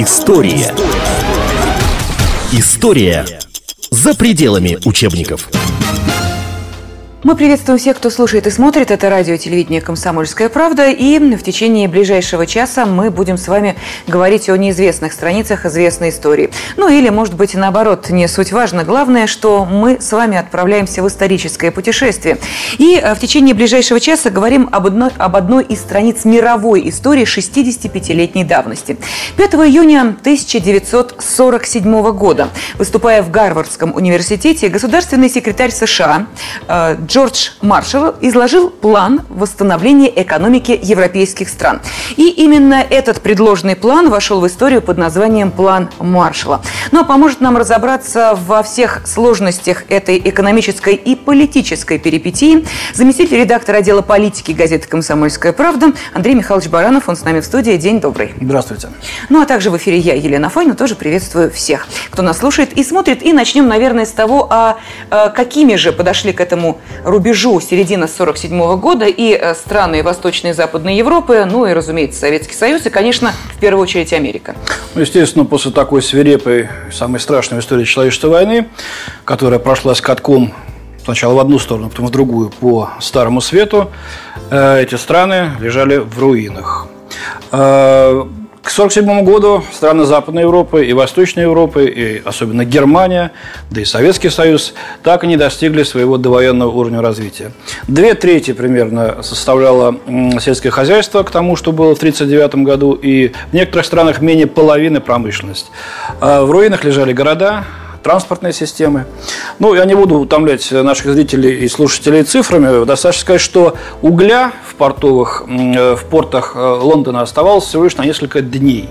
История. История за пределами учебников. Мы приветствуем всех, кто слушает и смотрит. Это радио и телевидение «Комсомольская правда». И в течение ближайшего часа мы будем с вами говорить о неизвестных страницах известной истории. Ну или, может быть, наоборот, не суть важно. Главное, что мы с вами отправляемся в историческое путешествие. И э, в течение ближайшего часа говорим об одной, об одной из страниц мировой истории 65-летней давности. 5 июня 1947 года, выступая в Гарвардском университете, государственный секретарь США э, Джордж Маршалл изложил план восстановления экономики европейских стран. И именно этот предложенный план вошел в историю под названием «План Маршалла». Ну а поможет нам разобраться во всех сложностях этой экономической и политической перипетии заместитель редактора отдела политики газеты «Комсомольская правда» Андрей Михайлович Баранов. Он с нами в студии. День добрый. Здравствуйте. Ну а также в эфире я, Елена Фойна, тоже приветствую всех, кто нас слушает и смотрит. И начнем, наверное, с того, а, а какими же подошли к этому рубежу середины 47 года и э, страны Восточной и Западной Европы, ну и, разумеется, Советский Союз и, конечно, в первую очередь Америка. Ну, естественно, после такой свирепой, самой страшной истории человечества войны, которая прошла с катком сначала в одну сторону, потом в другую по Старому Свету, э, эти страны лежали в руинах. К 1947 году страны Западной Европы и Восточной Европы, и особенно Германия, да и Советский Союз, так и не достигли своего довоенного уровня развития. Две трети примерно составляло сельское хозяйство к тому, что было в 1939 году, и в некоторых странах менее половины промышленность. А в руинах лежали города, транспортные системы. Ну, я не буду утомлять наших зрителей и слушателей цифрами. Достаточно сказать, что угля в, портовых, э, в портах э, Лондона оставалось всего лишь на несколько дней.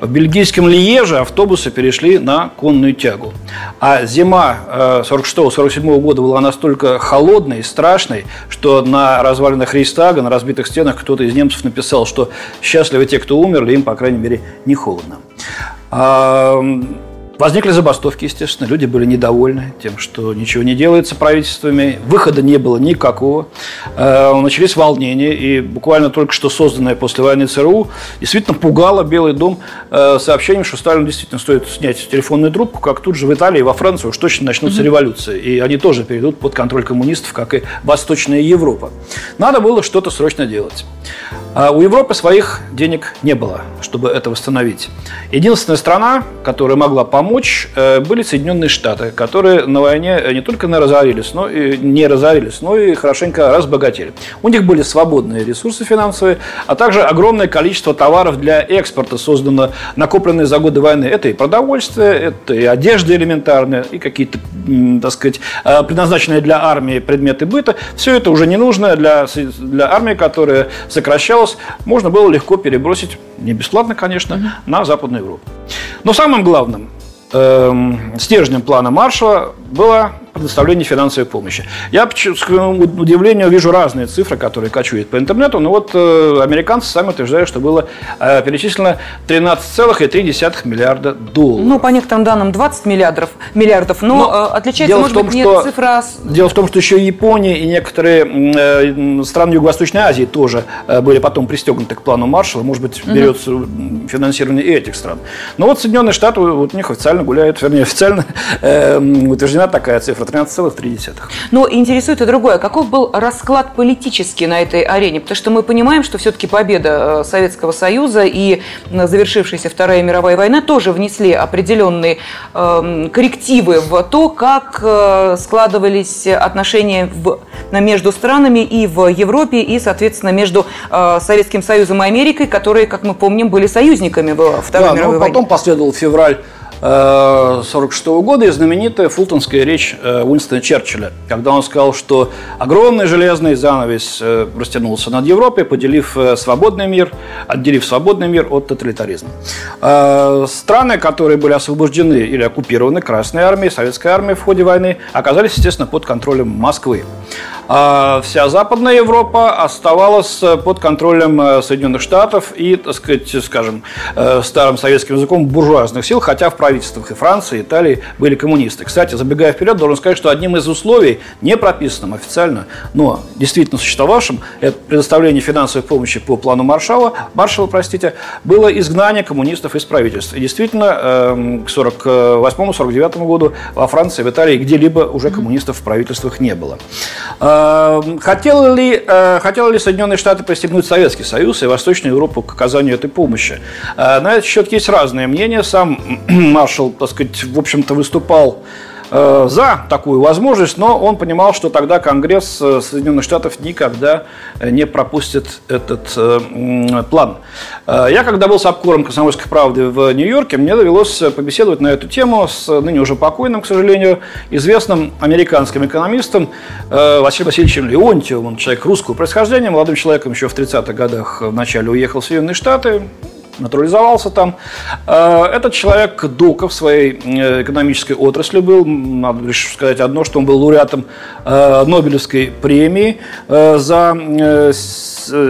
В бельгийском Лиеже автобусы перешли на конную тягу. А зима 46-47 э, года была настолько холодной и страшной, что на развалинах Рейстага, на разбитых стенах кто-то из немцев написал, что счастливы те, кто умерли, им, по крайней мере, не холодно. Возникли забастовки, естественно, люди были недовольны тем, что ничего не делается правительствами, выхода не было никакого. Э, начались волнения, и буквально только что созданная после войны ЦРУ действительно пугала Белый дом э, сообщением, что Сталину действительно стоит снять телефонную трубку, как тут же в Италии и во Франции уж точно начнутся mm-hmm. революции, и они тоже перейдут под контроль коммунистов, как и Восточная Европа. Надо было что-то срочно делать. А у Европы своих денег не было, чтобы это восстановить. Единственная страна, которая могла помочь, э, были Соединенные Штаты, которые на войне не только не разорились, но и не разорились, но и хорошенько разбогатели. У них были свободные ресурсы финансовые, а также огромное количество товаров для экспорта, создано, накопленные за годы войны. Это и продовольствие, это и одежда элементарная, и какие-то, так сказать, э, предназначенные для армии предметы быта. Все это уже не нужно для, для армии, которая сокращала казалось, можно было легко перебросить, не бесплатно, конечно, на Западную Европу. Но самым главным эм, стержнем плана Маршала было предоставления финансовой помощи. Я, к своему удивлению, вижу разные цифры, которые кочуют по интернету, но вот э, американцы сами утверждают, что было э, перечислено 13,3 миллиарда долларов. Ну, по некоторым данным, 20 миллиардов, миллиардов но, но э, отличается, может том, быть, не что, цифра... Дело в том, что еще Япония и некоторые э, страны Юго-Восточной Азии тоже э, были потом пристегнуты к плану Маршалла, может быть, берется угу. финансирование и этих стран. Но вот Соединенные Штаты, вот у них официально гуляют, вернее, официально э, утверждена такая цифра, 13,3. Но интересует и другое. Каков был расклад политический на этой арене? Потому что мы понимаем, что все-таки победа э, Советского Союза и завершившаяся Вторая мировая война тоже внесли определенные э, коррективы в то, как э, складывались отношения в, между странами и в Европе, и, соответственно, между э, Советским Союзом и Америкой, которые, как мы помним, были союзниками в Второй да, мировой ну, войне. Потом последовал февраль 1946 э, года и знаменитая фултонская речь э, Уинстона Черчилля, когда он сказал, что огромный железный занавес э, растянулся над Европой, поделив свободный мир, отделив свободный мир от тоталитаризма. Страны, которые были освобождены или оккупированы Красной армией, Советской армией в ходе войны, оказались, естественно, под контролем Москвы. А вся Западная Европа оставалась под контролем Соединенных Штатов и, так сказать, скажем, старым советским языком буржуазных сил, хотя в правительствах и Франции, и Италии были коммунисты. Кстати, забегая вперед, должен сказать, что одним из условий, не прописанным официально, но действительно существовавшим, это предоставление финансовой помощи по плану Маршала, Маршала, простите, было изгнание коммунистов из правительства. И действительно, эм, к 1948-1949 году во Франции, в Италии где-либо уже коммунистов в правительствах не было. Эм, хотел ли, э, хотел ли Соединенные Штаты пристегнуть Советский Союз и Восточную Европу к оказанию этой помощи? Э, на этот счет есть разные мнения. Сам маршал, так сказать, в общем-то, выступал Э, за такую возможность, но он понимал, что тогда Конгресс э, Соединенных Штатов никогда э, не пропустит этот план. Я, когда был с обкором «Комсомольской правды» в Нью-Йорке, мне довелось побеседовать на эту тему с ныне уже покойным, к сожалению, известным американским экономистом Василием Васильевичем Леонтьевым. Он человек русского происхождения, молодым человеком еще в 30-х годах вначале уехал в Соединенные Штаты, натурализовался там. Э, этот человек долго в своей э, экономической отрасли был. Надо лишь сказать одно, что он был лауреатом э, Нобелевской премии за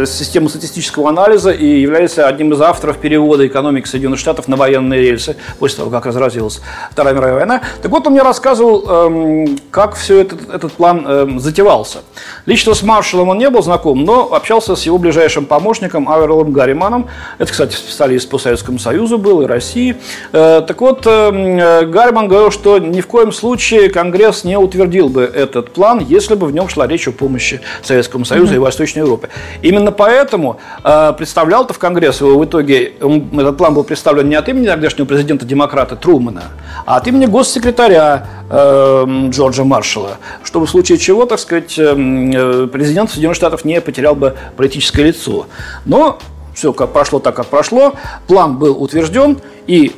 систему статистического анализа и является одним из авторов перевода экономики Соединенных Штатов на военные рельсы после того, как разразилась Вторая мировая война. Так вот, он мне рассказывал, эм, как все этот, этот план эм, затевался. Лично с Маршалом он не был знаком, но общался с его ближайшим помощником Аверлом Гарриманом. Это, кстати, специалист по Советскому Союзу был и России. Э, так вот, э, Гарриман говорил, что ни в коем случае Конгресс не утвердил бы этот план, если бы в нем шла речь о помощи Советскому Союзу mm-hmm. и Восточной Европе. Именно поэтому э, представлял-то в Конгресс его в итоге, этот план был представлен не от имени тогдашнего президента-демократа Трумана, а от имени госсекретаря Джорджа Маршалла, чтобы в случае чего, так сказать, президент Соединенных Штатов не потерял бы политическое лицо. Но все как прошло так, как прошло. План был утвержден, и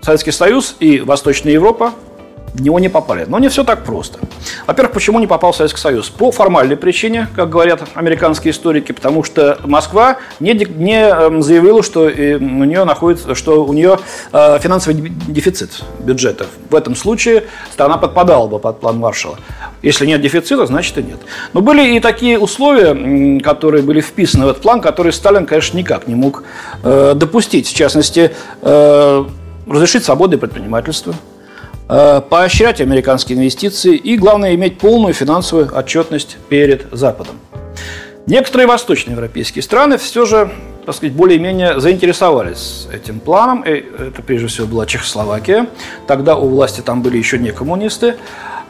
Советский Союз, и Восточная Европа в него не попали. Но не все так просто. Во-первых, почему не попал Советский Союз? По формальной причине, как говорят американские историки, потому что Москва не, не эм, заявила, что э, у нее находится, что у нее финансовый дефицит бюджета. В этом случае страна подпадала бы под план Маршала. Если нет дефицита, значит и нет. Но были и такие условия, которые были вписаны в этот план, которые Сталин, конечно, никак не мог э, допустить. В частности, э, разрешить свободное предпринимательство, э, поощрять американские инвестиции и, главное, иметь полную финансовую отчетность перед Западом. Некоторые восточноевропейские страны все же так сказать, более-менее заинтересовались этим планом. Это прежде всего была Чехословакия. Тогда у власти там были еще не коммунисты.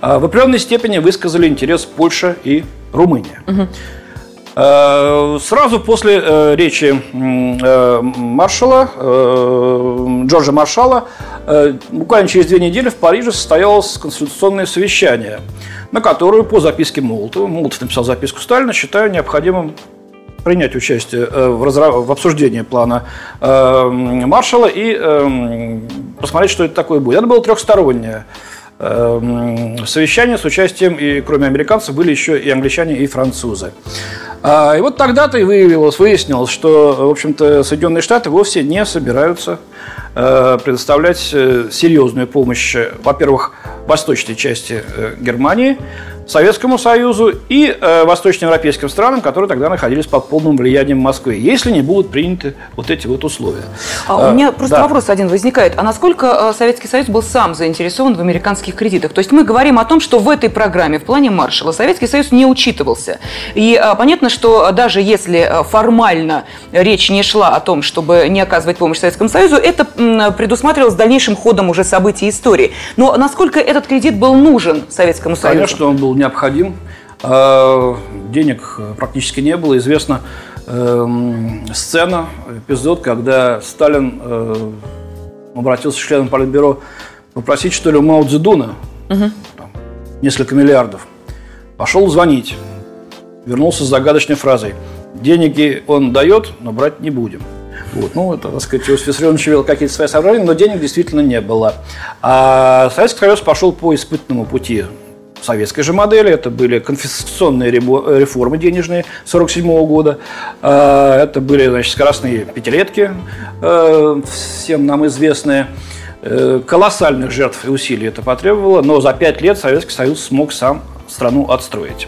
А, в определенной степени высказали интерес Польша и Румыния. Угу. Сразу после э, речи э, маршала, Джорджа Маршала, буквально через две недели в Париже состоялось конституционное совещание, на которое по записке Молотова, Молотов написал записку Сталина, считаю необходимым принять участие в, обсуждении плана маршала и посмотреть, что это такое будет. Это было трехстороннее совещание с участием, и кроме американцев были еще и англичане, и французы. А, и вот тогда-то и выявилось, выяснилось, что, в общем-то, Соединенные Штаты вовсе не собираются э, предоставлять э, серьезную помощь, во-первых, восточной части э, Германии, Советскому Союзу и э, восточноевропейским странам, которые тогда находились под полным влиянием Москвы, если не будут приняты вот эти вот условия. А, у меня просто да. вопрос один возникает. А насколько э, Советский Союз был сам заинтересован в американских кредитах? То есть мы говорим о том, что в этой программе, в плане Маршалла, Советский Союз не учитывался. И э, понятно, что даже если э, формально речь не шла о том, чтобы не оказывать помощь Советскому Союзу, это э, предусматривалось дальнейшим ходом уже событий истории. Но насколько этот кредит был нужен Советскому Союзу? Конечно, он был необходим. А, денег практически не было. Известна эм, сцена, эпизод, когда Сталин э, обратился к членам Политбюро попросить, что ли, у Мао Цзэдуна угу. там, несколько миллиардов. Пошел звонить. Вернулся с загадочной фразой. Деньги он дает, но брать не будем. Вот. Ну, это, так сказать, Иосиф Виссарионович вел какие-то свои соображения, но денег действительно не было. А Советский Союз пошел по испытанному пути советской же модели. Это были конфискационные реформы денежные 1947 года. А, это были значит, скоростные пятилетки, э, всем нам известные. Э, колоссальных жертв и усилий это потребовало, но за пять лет Советский Союз смог сам страну отстроить.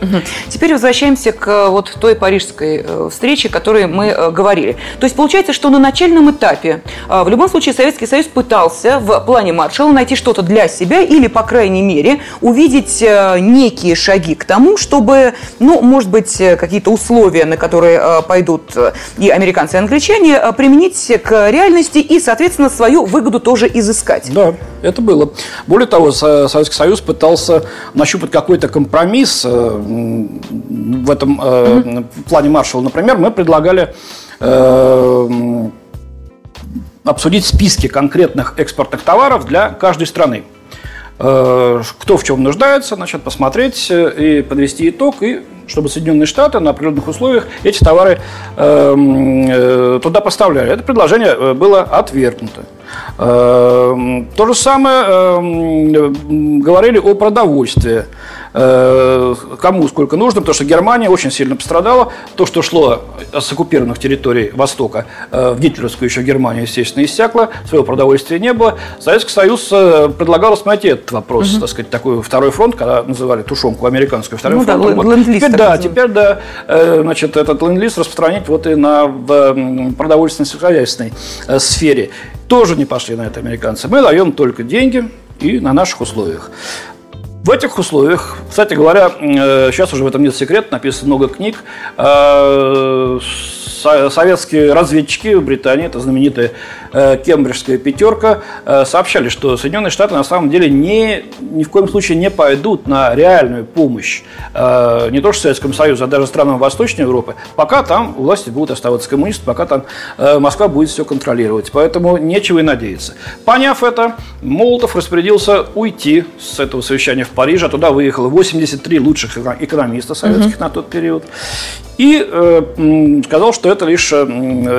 Теперь возвращаемся к вот той парижской встрече, о которой мы говорили. То есть получается, что на начальном этапе в любом случае Советский Союз пытался в плане маршала найти что-то для себя или, по крайней мере, увидеть некие шаги к тому, чтобы, ну, может быть, какие-то условия, на которые пойдут и американцы, и англичане, применить к реальности и, соответственно, свою выгоду тоже изыскать. Да, это было. Более того, Советский Союз пытался нащупать какой-то компромисс э, в этом mm плане Маршалла. Например, мы предлагали э, обсудить списки конкретных экспортных товаров для каждой страны. Кто в чем нуждается, значит, посмотреть и подвести итог, и чтобы Соединенные Штаты на определенных условиях эти товары э, туда поставляли. Это предложение было отвергнуто. Эм, то же самое эм, говорили о продовольствии. Э, кому сколько нужно, потому что Германия очень сильно пострадала. То, что шло с оккупированных территорий Востока э, в гитлеровскую еще Германию, естественно, иссякло, своего продовольствия не было. Советский Союз э, предлагал рассмотреть этот вопрос, угу. так сказать, такой второй фронт, когда называли тушенку американскую второй ну, фронт. Да, вот. Теперь, да, теперь, да, значит, этот ленд-лиз распространить вот и на в продовольственной сельскохозяйственной сфере. Тоже не пошли на это американцы. Мы даем только деньги и на наших условиях. В этих условиях, кстати говоря, сейчас уже в этом нет секрета, написано много книг. Советские разведчики в Британии, это знаменитая э, кембриджская пятерка, э, сообщали, что Соединенные Штаты на самом деле не, ни в коем случае не пойдут на реальную помощь э, не то что Советскому Союзу, а даже странам Восточной Европы, пока там власти будут оставаться коммунисты, пока там Москва будет все контролировать. Поэтому нечего и надеяться. Поняв это, Молотов распорядился уйти с этого совещания в Париже, а туда выехало 83 лучших экономиста советских угу. на тот период. И э, сказал, что это лишь э,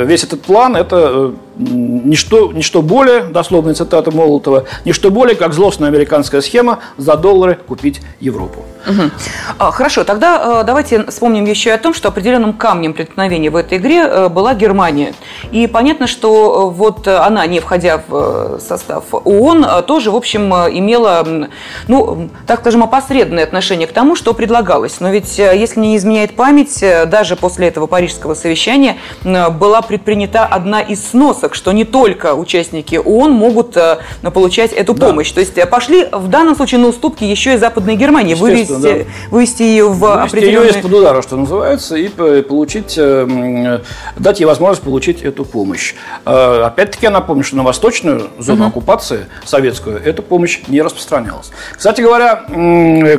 весь этот план, это э, ничто, ничто более, дословная цитата Молотова, ничто более, как злостная американская схема за доллары купить Европу. Угу. Хорошо, тогда давайте вспомним еще и о том, что определенным камнем преткновения в этой игре была Германия. И понятно, что вот она, не входя в состав ООН, тоже, в общем, имела, ну, так скажем, опосредованное отношение к тому, что предлагалось. Но ведь, если не изменяет память, даже после этого парижского совещания была предпринята одна из сносок, что не только участники ООН могут э, получать эту да. помощь. То есть э, пошли в данном случае на уступки еще и Западной Германии, вывести, да. вывести ее в вывести определенные... ее из-под удара, что называется, и получить, э, дать ей возможность получить эту помощь. Опять-таки я напомню, что на восточную зону угу. оккупации советскую эта помощь не распространялась. Кстати говоря,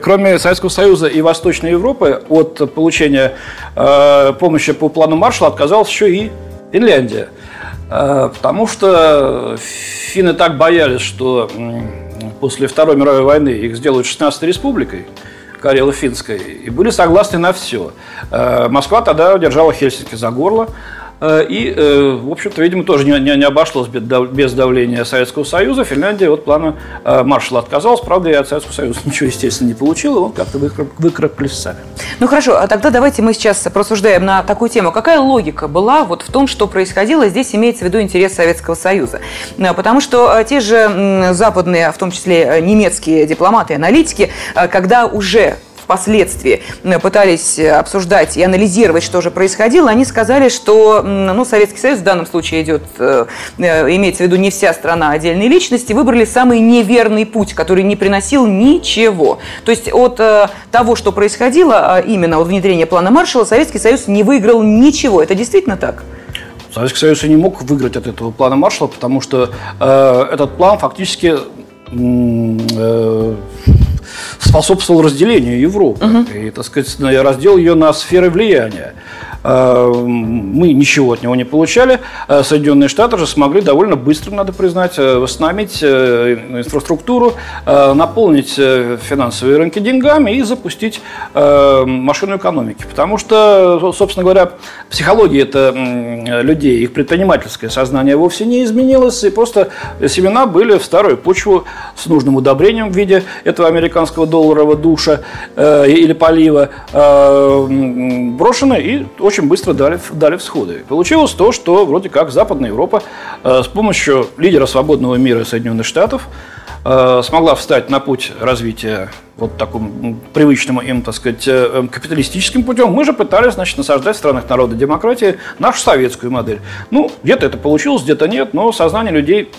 кроме Советского Союза и Восточной Европы от получения помощи по плану Маршалла отказалась еще и Финляндия. Э, потому что финны так боялись, что после Второй мировой войны их сделают 16-й республикой, Карело-Финской, и были согласны на все. Э, Москва тогда держала Хельсинки за горло, и, э, в общем-то, видимо, тоже не, не, не обошлось без давления Советского Союза. Финляндия от плана э, Маршалла отказалась. Правда, и от Советского Союза ничего, естественно, не получила. Он как-то выкарабкались сами. Ну хорошо, а тогда давайте мы сейчас просуждаем на такую тему. Какая логика была вот в том, что происходило? Здесь имеется в виду интерес Советского Союза. Потому что те же западные, в том числе немецкие дипломаты и аналитики, когда уже впоследствии пытались обсуждать и анализировать, что же происходило, они сказали, что ну, Советский Союз в данном случае идет, э, э, имеется в виду не вся страна, а отдельные личности, выбрали самый неверный путь, который не приносил ничего. То есть от э, того, что происходило, а именно от внедрения плана Маршалла, Советский Союз не выиграл ничего. Это действительно так? Советский Союз и не мог выиграть от этого плана Маршалла, потому что э, этот план фактически э, способствовал разделению Европы. Угу. И, так сказать, раздел ее на сферы влияния. Э, мы ничего от него не получали. Э, Соединенные Штаты же смогли довольно быстро, надо признать, э, восстановить инфраструктуру, наполнить финансовые рынки деньгами и запустить машину экономики. Потому что, собственно говоря, психология это людей, их предпринимательское сознание вовсе не изменилось, и просто семена были в старую почву с нужным удобрением в виде этого американского долларового душа или полива брошены и очень быстро дали, дали всходы. Получилось то, что вроде как Западная Европа э, с помощью лидера свободного мира Соединенных Штатов э, смогла встать на путь развития вот таким привычным им, так сказать, э, э, капиталистическим путем, мы же пытались, значит, насаждать в странах народа демократии нашу советскую модель. Ну, где-то это получилось, где-то нет, но сознание людей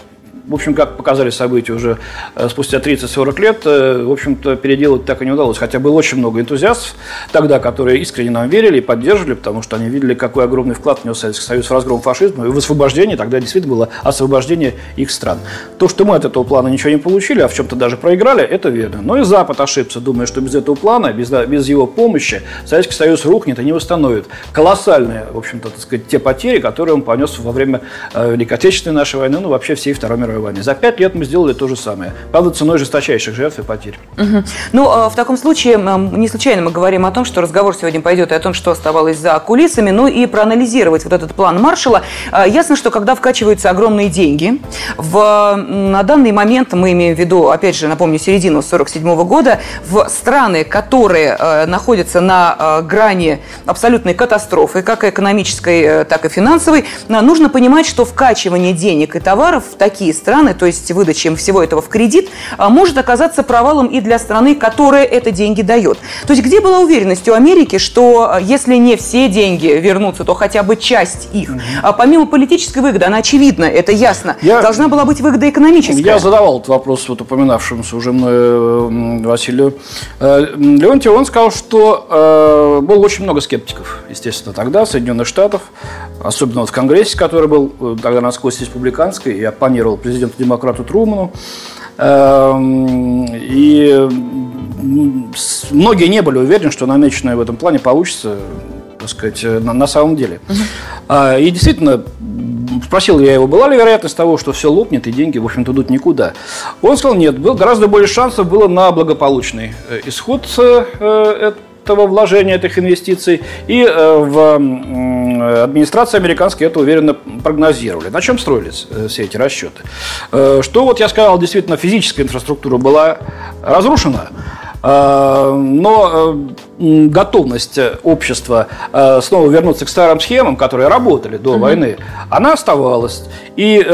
в общем, как показали события уже э, спустя 30-40 лет, э, в общем-то, переделать так и не удалось. Хотя было очень много энтузиастов тогда, которые искренне нам верили и поддерживали, потому что они видели, какой огромный вклад внес Советский Союз в разгром фашизма и в освобождение, тогда действительно было освобождение их стран. То, что мы от этого плана ничего не получили, а в чем-то даже проиграли, это верно. Но и Запад ошибся, думая, что без этого плана, без, без его помощи Советский Союз рухнет и не восстановит колоссальные, в общем-то, так сказать, те потери, которые он понес во время э, Великой Отечественной нашей войны, ну, вообще всей Второй мировой войны. За пять лет мы сделали то же самое. Правда, ценой жесточайших жертв и потерь. Угу. Ну, а, в таком случае, не случайно мы говорим о том, что разговор сегодня пойдет и о том, что оставалось за кулисами, ну и проанализировать вот этот план Маршала. А, ясно, что когда вкачиваются огромные деньги, в, на данный момент, мы имеем в виду, опять же, напомню, середину 47 года, в страны, которые э, находятся на э, грани абсолютной катастрофы, как экономической, э, так и финансовой, нужно понимать, что вкачивание денег и товаров в такие страны то есть выдача им всего этого в кредит, а, может оказаться провалом и для страны, которая это деньги дает. То есть где была уверенность у Америки, что а, если не все деньги вернутся, то хотя бы часть их, а помимо политической выгоды, она очевидна, это ясно, я, должна была быть выгода экономическая. Я задавал этот вопрос вот упоминавшемуся уже мной Василию э, Леонтьеву, он сказал, что э, было очень много скептиков, естественно, тогда, Соединенных Штатов, особенно вот в Конгрессе, который был э, тогда насквозь республиканский и оппонировал президент президенту-демократу Труману. Эм, и многие не были уверены, что намеченное в этом плане получится так сказать, на, на самом деле. Uh-huh. И действительно, спросил я его, была ли вероятность того, что все лопнет и деньги, в общем-то, идут никуда. Он сказал, нет, был, гораздо больше шансов было на благополучный э, исход э, этого вложения, этих инвестиций. И э, в администрации американской это уверенно прогнозировали. На чем строились э, все эти расчеты? Э, что вот я сказал, действительно, физическая инфраструктура была разрушена. Э, но э, готовность общества э, снова вернуться к старым схемам, которые работали до угу. войны, она оставалась. И,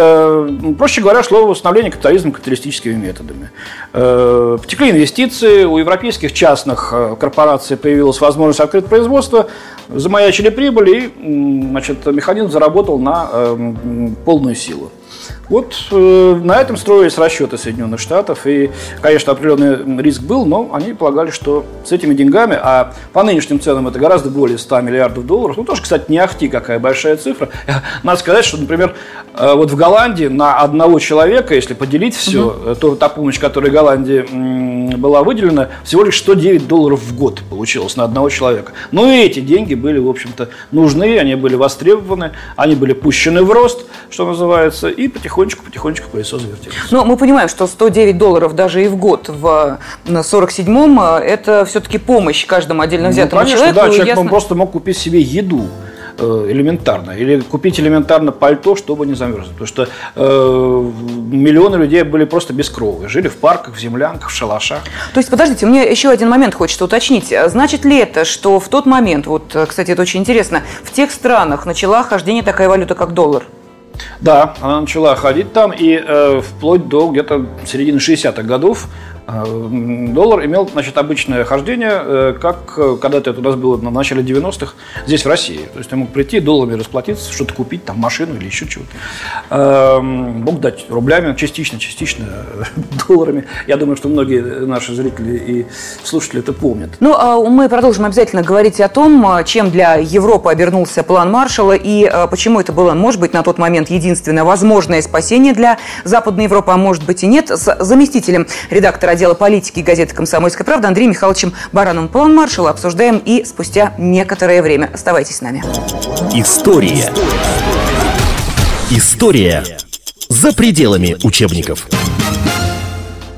проще говоря, шло восстановление капитализма капиталистическими методами. Потекли инвестиции, у европейских частных корпораций появилась возможность открыть производство, замаячили прибыли, и значит, механизм заработал на полную силу. Вот э, на этом строились расчеты Соединенных Штатов. И, конечно, определенный риск был, но они полагали, что с этими деньгами, а по нынешним ценам это гораздо более 100 миллиардов долларов, ну тоже, кстати, не ахти какая большая цифра. Надо сказать, что, например, э, вот в Голландии на одного человека, если поделить все, угу. то та помощь, которая Голландии м, была выделена, всего лишь 109 долларов в год получилось на одного человека. Но и эти деньги были, в общем-то, нужны, они были востребованы, они были пущены в рост, что называется, и потихоньку потихонечку-потихонечку колесо завертелось. Но мы понимаем, что 109 долларов даже и в год в 47-м э, это все-таки помощь каждому отдельно ну, взятому ну, конечно, человеку. Да, человек ясно... просто мог купить себе еду э, элементарно. Или купить элементарно пальто, чтобы не замерзнуть. Потому что э, миллионы людей были просто без крови. Жили в парках, в землянках, в шалашах. То есть, подождите, мне еще один момент хочется уточнить. Значит ли это, что в тот момент, вот, кстати, это очень интересно, в тех странах начала хождение такая валюта, как доллар? Да, она начала ходить там, и э, вплоть до где-то середины 60-х годов доллар имел значит, обычное хождение, э, как э, когда-то это у нас было на начале 90-х здесь, в России. То есть ты мог прийти, долларами расплатиться, что-то купить, там машину или еще чего-то. Эм, мог дать рублями, частично, частично долларами. Я думаю, что многие наши зрители и слушатели это помнят. Ну, а мы продолжим обязательно говорить о том, а, чем для Европы обернулся план Маршалла и почему это было, может быть, на тот момент единственное возможное спасение для Западной Европы, а может быть и нет, с заместителем редактора отдела политики газеты «Комсомольская правда» Андреем Михайловичем Барановым. План Маршала обсуждаем и спустя некоторое время. Оставайтесь с нами. История. История за пределами учебников.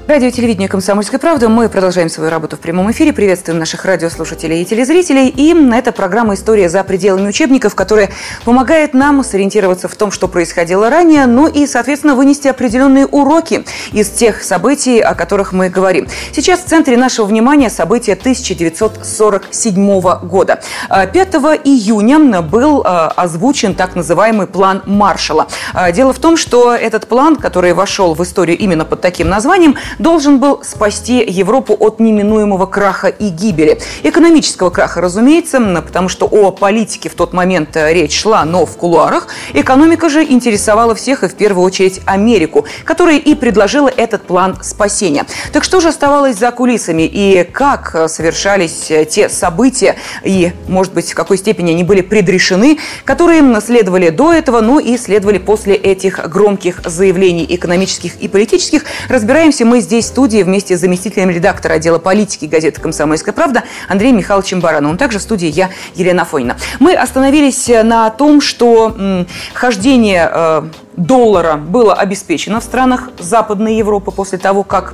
Радио телевидение «Комсомольская правда». Мы продолжаем свою работу в прямом эфире. Приветствуем наших радиослушателей и телезрителей. И это программа «История за пределами учебников», которая помогает нам сориентироваться в том, что происходило ранее, ну и, соответственно, вынести определенные уроки из тех событий, о которых мы говорим. Сейчас в центре нашего внимания события 1947 года. 5 июня был а, озвучен так называемый план Маршала. А, дело в том, что этот план, который вошел в историю именно под таким названием, должен был спасти Европу от неминуемого краха и гибели. Экономического краха, разумеется, потому что о политике в тот момент э, речь шла, но в кулуарах. Экономика же интересовала всех и в первую очередь Америку, которая и предложила этот план спасения. Так что же оставалось за кулисами и как э, совершались э, те события и, может быть, в какой степени они были предрешены, которые следовали до этого, ну и следовали после этих громких заявлений экономических и политических, разбираемся мы здесь в студии вместе с заместителем редактора отдела политики газеты «Комсомольская правда» Андреем Михайловичем Барановым. Также в студии я, Елена Фойна. Мы остановились на том, что м, хождение э, доллара было обеспечено в странах Западной Европы после того, как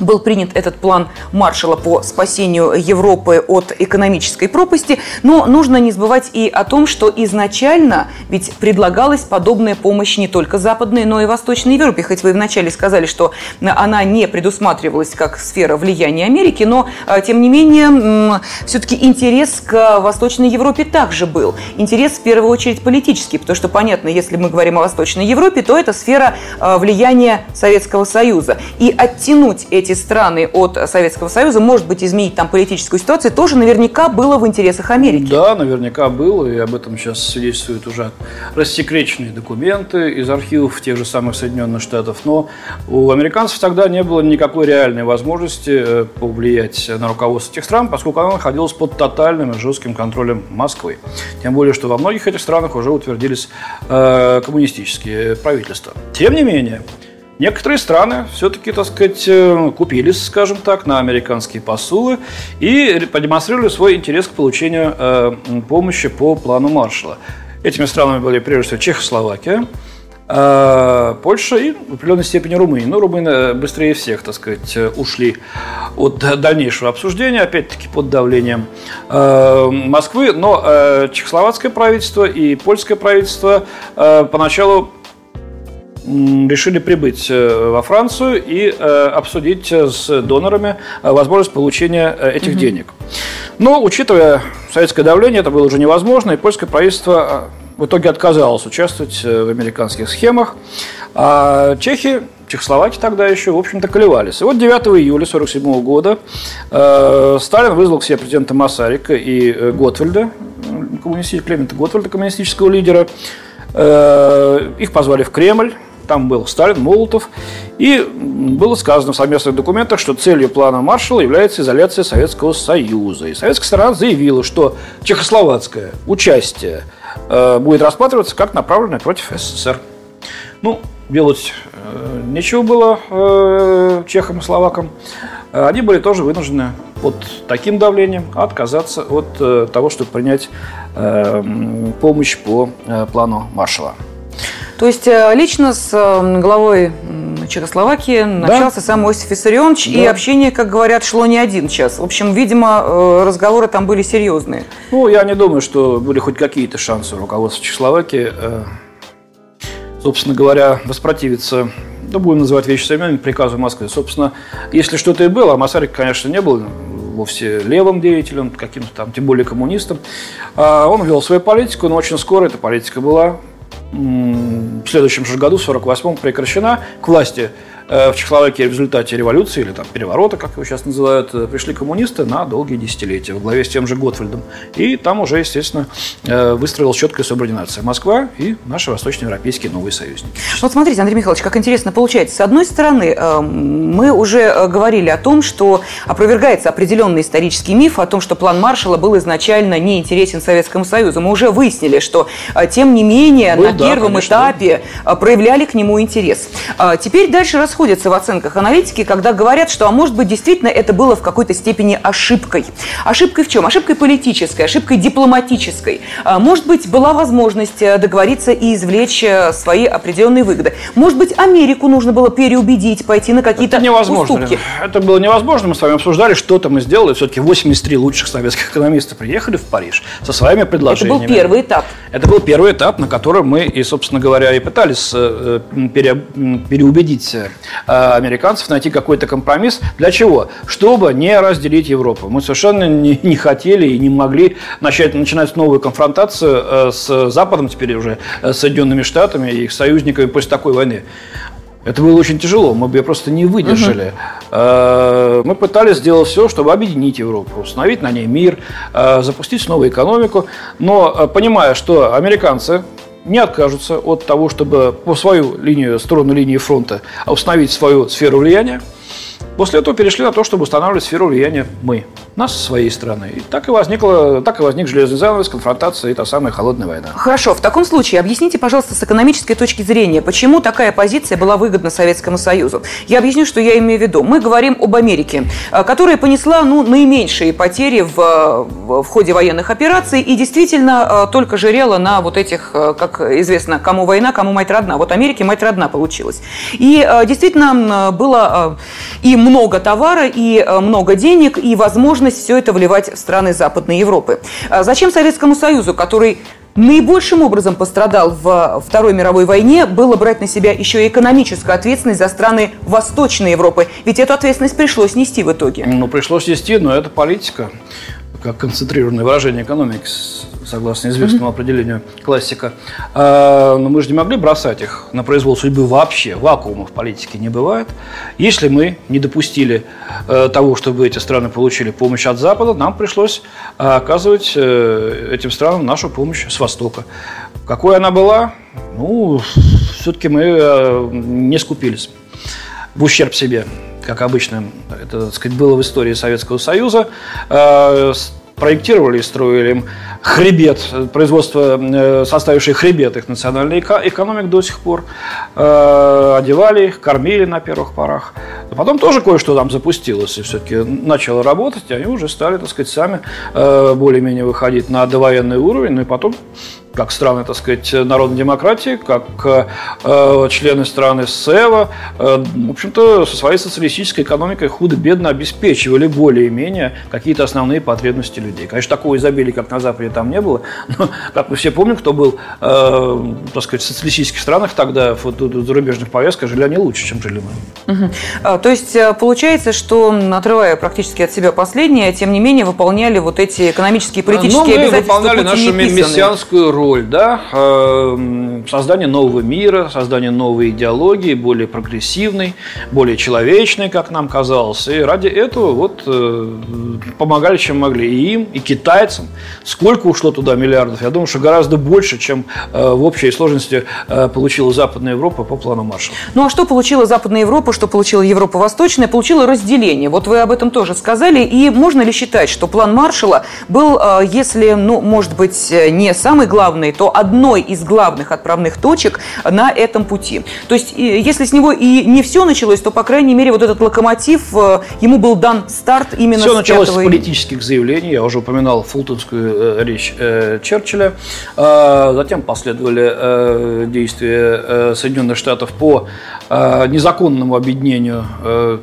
был принят этот план Маршала по спасению Европы от экономической пропасти, но нужно не забывать и о том, что изначально ведь предлагалась подобная помощь не только Западной, но и Восточной Европе. Хоть вы вначале сказали, что она не предусматривалась как сфера влияния Америки, но а, тем не менее все-таки интерес к Восточной Европе также был. Интерес в первую очередь политический, потому что понятно, если мы говорим о Восточной Европе, то это сфера а, влияния Советского Союза. И оттянуть эти эти страны от Советского Союза, может быть, изменить там политическую ситуацию, тоже наверняка было в интересах Америки. Да, наверняка было, и об этом сейчас свидетельствуют уже рассекреченные документы из архивов тех же самых Соединенных Штатов. Но у американцев тогда не было никакой реальной возможности э, повлиять на руководство этих стран, поскольку оно находилось под тотальным и жестким контролем Москвы. Тем более, что во многих этих странах уже утвердились э, коммунистические правительства. Тем не менее, Некоторые страны все-таки, так сказать, э, купились, скажем так, на американские посулы и продемонстрировали свой интерес к получению э, помощи по плану Маршала. Этими странами были прежде всего Чехословакия, э, Польша и в определенной степени Румыния. Но ну, румыны быстрее всех, так сказать, ушли от дальнейшего обсуждения, опять-таки под давлением Москвы. Но чехословацкое правительство и польское правительство поначалу решили прибыть э, во Францию и э, обсудить с донорами э, возможность получения этих угу. денег. Но, учитывая советское давление, это было уже невозможно, и польское правительство в итоге отказалось участвовать в американских схемах. А чехи, Чехословаки тогда еще, в общем-то, колевались. И вот 9 июля 1947 года э, Сталин вызвал к себе президента Масарика и э, Готвальда, Клемента Готвальда, коммунистического лидера. Э, их позвали в Кремль. Там был Сталин, Молотов. И было сказано в совместных документах, что целью плана Маршалла является изоляция Советского Союза. И советская сторона заявила, что чехословацкое участие э, будет рассматриваться как направленное против СССР. Ну, делать э, нечего было э, чехам и словакам. Они были тоже вынуждены под таким давлением отказаться от того, чтобы принять помощь по плану Маршала. То есть э, лично с э, главой Чехословакии начался да. сам Иосиф Виссарионович, да. и общение, как говорят, шло не один час. В общем, видимо, э, разговоры там были серьезные. Ну, я не думаю, что были хоть какие-то шансы у руководства Чехословакии, собственно говоря, воспротивиться да будем называть вещи своими приказу Москвы. Собственно, если что-то и было, а Масарик, конечно, не был вовсе левым деятелем, каким-то там, тем более коммунистом. А он вел свою политику, но очень скоро эта политика была в следующем же году, в 1948-м, прекращена. К власти в Чехословакии в результате революции или там переворота, как его сейчас называют, э, пришли коммунисты на долгие десятилетия во главе с тем же Готфельдом. И там уже, естественно, э, выстроилась четкая субординация. Москва и наши восточноевропейские новые союзники. Вот смотрите, Андрей Михайлович, как интересно получается. С одной стороны, мы уже говорили о том, что опровергается определенный исторический миф о том, что план Маршала был изначально не интересен Советскому Союзу. Мы уже выяснили, что, тем не менее, Был, на да, первом конечно. этапе проявляли к нему интерес. Теперь дальше расходимся расходятся в оценках аналитики, когда говорят, что, а может быть, действительно это было в какой-то степени ошибкой. Ошибкой в чем? Ошибкой политической, ошибкой дипломатической. А, может быть, была возможность э, договориться и извлечь э, свои определенные выгоды. Может быть, Америку нужно было переубедить, пойти на какие-то уступки. Это было невозможно. Мы с вами обсуждали, что-то мы сделали. Все-таки 83 лучших советских экономиста приехали в Париж со своими предложениями. Это был первый этап. Это был первый этап, на котором мы и, собственно говоря, и пытались э, пере, переубедить американцев найти какой-то компромисс. Для чего? Чтобы не разделить Европу. Мы совершенно не, не хотели и не могли начать, начинать новую конфронтацию с Западом, теперь уже с Соединенными Штатами и их союзниками после такой войны. Это было очень тяжело, мы бы просто не выдержали. Угу. Мы пытались сделать все, чтобы объединить Европу, установить на ней мир, э, запустить новую экономику, но э, понимая, что американцы не откажутся от того, чтобы по свою линию, сторону линии фронта установить свою сферу влияния, После этого перешли на то, чтобы устанавливать сферу влияния мы, нас своей стороны. И так и, возникла, так и возник железный занавес, конфронтация и та самая холодная война. Хорошо, в таком случае объясните, пожалуйста, с экономической точки зрения, почему такая позиция была выгодна Советскому Союзу. Я объясню, что я имею в виду. Мы говорим об Америке, э, которая понесла ну, наименьшие потери в, в ходе военных операций и действительно э, только жирела на вот этих, э, как известно, кому война, кому мать родна. Вот Америке мать родна получилась. И действительно было и много товара, и э, много денег, и возможность все это вливать в страны Западной Европы. А зачем Советскому Союзу, который наибольшим образом пострадал в Второй мировой войне, было брать на себя еще и экономическую ответственность за страны Восточной Европы. Ведь эту ответственность пришлось нести в итоге. Ну, пришлось нести, но это политика, как концентрированное выражение экономики согласно известному mm-hmm. определению классика. А, но мы же не могли бросать их на произвол судьбы вообще. Вакуума в политике не бывает. Если мы не допустили э, того, чтобы эти страны получили помощь от Запада, нам пришлось э, оказывать э, этим странам нашу помощь с Востока. Какой она была? Ну, все-таки мы не скупились в ущерб себе как обычно это так сказать, было в истории Советского Союза проектировали и строили хребет, производство, э, составившее хребет их национальной экономик до сих пор, э, одевали их, кормили на первых порах. Потом тоже кое-что там запустилось и все-таки начало работать, и они уже стали, так сказать, сами э, более-менее выходить на довоенный уровень, ну и потом как страны, так сказать, народной демократии, как э, члены страны СЭВа, э, в общем-то, со своей социалистической экономикой худо-бедно обеспечивали более-менее какие-то основные потребности людей. Конечно, такого изобилия, как на Западе, там не было, но, как мы все помним, кто был, э, так сказать, в социалистических странах тогда, в зарубежных повестках, жили они лучше, чем жили мы. Угу. А, то есть, э, получается, что, отрывая практически от себя последнее, тем не менее, выполняли вот эти экономические и политические ну, мы обязательства выполняли нашу мессианскую роль роль, да, эм, создание нового мира, создание новой идеологии, более прогрессивной, более человечной, как нам казалось. И ради этого вот э, помогали, чем могли. И им, и китайцам. Сколько ушло туда миллиардов? Я думаю, что гораздо больше, чем э, в общей сложности э, получила Западная Европа по плану Маршалла. Ну а что получила Западная Европа, что получила Европа Восточная? Получила разделение. Вот вы об этом тоже сказали. И можно ли считать, что план Маршалла был, если, ну, может быть, не самый главный, главной, то одной из главных отправных точек на этом пути. То есть, если с него и не все началось, то, по крайней мере, вот этот локомотив, э, ему был дан старт именно все с началось с политических заявлений. Я уже упоминал фултонскую э, речь э, Черчилля. Затем последовали действия Соединенных Штатов по незаконному объединению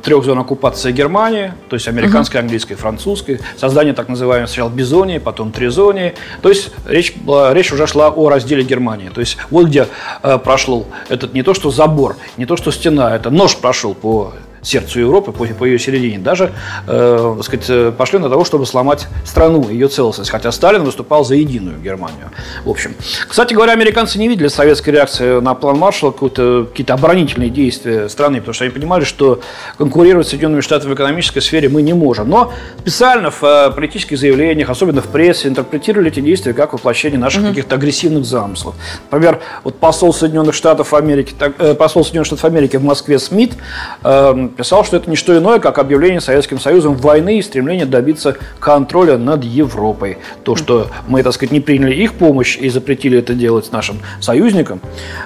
трех зон оккупации Германии, то есть американской, английской, французской, создание так называемой сначала бизонии, потом тризонии. То есть речь, была, речь уже шла о разделе Германии. То есть вот где э, прошел этот не то что забор, не то что стена, это нож прошел по сердцу Европы, по, по ее середине, даже э, так сказать, э, пошли на того, чтобы сломать страну, ее целостность, хотя Сталин выступал за единую Германию. В общем, кстати говоря, американцы не видели советской реакции на план Маршалла, какие-то оборонительные действия страны, потому что они понимали, что конкурировать с Соединенными Штатами в экономической сфере мы не можем. Но специально в э, политических заявлениях, особенно в прессе, интерпретировали эти действия как воплощение наших угу. каких-то агрессивных замыслов. Например, вот посол Соединенных Штатов Америки, так, э, посол Соединенных Штатов Америки в Москве Смит э, писал, что это не что иное, как объявление Советским Союзом войны и стремление добиться контроля над Европой. То, что мы, так сказать, не приняли их помощь и запретили это делать нашим союзникам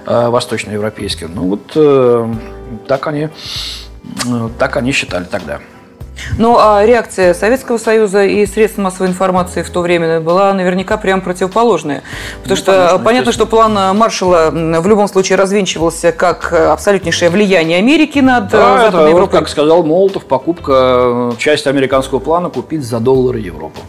э, восточноевропейским, ну вот э, так они, э, так они считали тогда. Ну, а реакция Советского Союза и средств массовой информации в то время была наверняка прям противоположная. Потому ну, что конечно, понятно, что план Маршала в любом случае развенчивался как абсолютнейшее влияние Америки над да, Западной это, Европой. Вот, как сказал Молотов, покупка части американского плана купить за доллары Европу.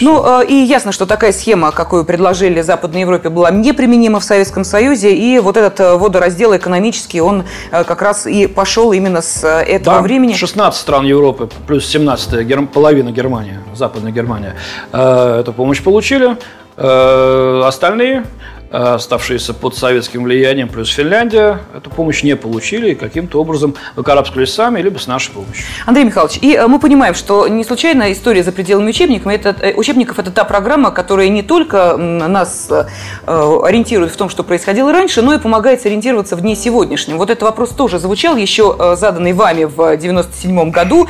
Ну, э, и ясно, что такая схема, какую предложили Западной Европе, была неприменима в Советском Союзе, и вот этот э, водораздел экономический, он э, как раз и пошел именно с этого да, времени. 16 стран Европы, плюс 17 половина Германии, Западная Германия, эту помощь получили. Остальные оставшиеся под советским влиянием, плюс Финляндия, эту помощь не получили и каким-то образом выкарабкались сами, либо с нашей помощью. Андрей Михайлович, и э, мы понимаем, что не случайно история за пределами учебников, это, э, учебников – это та программа, которая не только нас э, ориентирует в том, что происходило раньше, но и помогает сориентироваться в дне сегодняшнем. Вот этот вопрос тоже звучал, еще заданный вами в 97 году,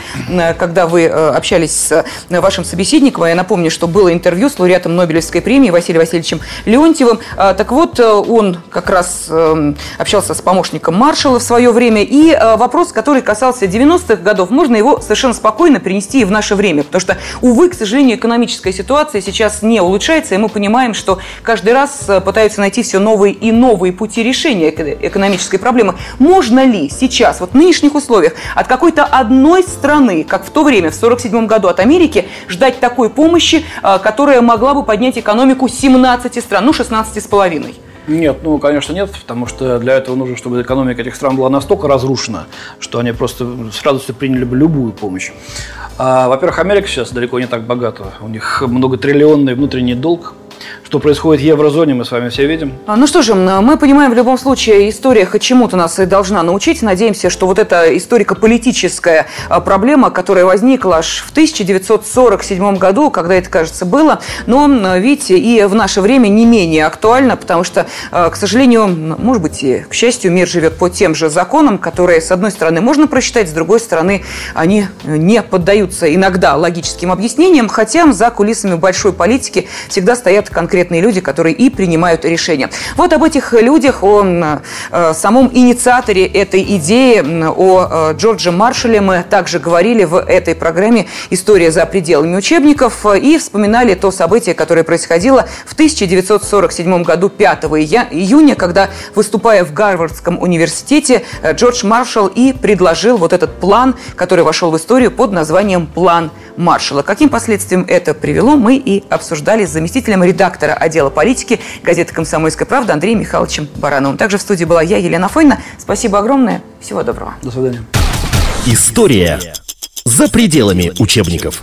когда вы общались с вашим собеседником. Я напомню, что было интервью с лауреатом Нобелевской премии Василием Васильевичем Леонтьевым. Так вот, э, он как раз эм, общался с помощником маршала в свое время, и э, вопрос, который касался 90-х годов, можно его совершенно спокойно перенести и в наше время, потому что, увы, к сожалению, экономическая ситуация сейчас не улучшается, и мы понимаем, что каждый раз э, пытаются найти все новые и новые пути решения экономической проблемы. Можно ли сейчас, вот в нынешних условиях, от какой-то одной страны, как в то время, в 1947 году от Америки, ждать такой помощи, которая могла бы поднять экономику 17 стран, ну, 16 с половиной. Нет, ну, конечно, нет, потому что для этого нужно, чтобы экономика этих стран была настолько разрушена, что они просто с радостью приняли бы любую помощь. А, во-первых, Америка сейчас далеко не так богата. У них многотриллионный внутренний долг, что происходит в еврозоне, мы с вами все видим. А, ну что же, мы понимаем, в любом случае, история хоть чему-то нас и должна научить. Надеемся, что вот эта историко-политическая а, проблема, которая возникла аж в 1947 году, когда это, кажется, было, но, видите, и в наше время не менее актуально, потому что, а, к сожалению, может быть, и к счастью, мир живет по тем же законам, которые, с одной стороны, можно просчитать, с другой стороны, они не поддаются иногда логическим объяснениям, хотя за кулисами большой политики всегда стоят конкретные конкретные люди, которые и принимают решения. Вот об этих людях, о э, самом инициаторе этой идеи, о э, Джордже Маршале мы также говорили в этой программе «История за пределами учебников» и вспоминали то событие, которое происходило в 1947 году 5 июня, когда, выступая в Гарвардском университете, э, Джордж Маршалл и предложил вот этот план, который вошел в историю под названием «План Маршала». Каким последствиям это привело, мы и обсуждали с заместителем редактора отдела политики газеты «Комсомольская правда» Андреем Михайловичем Барановым. Также в студии была я, Елена Фойна. Спасибо огромное. Всего доброго. До свидания. История за пределами учебников.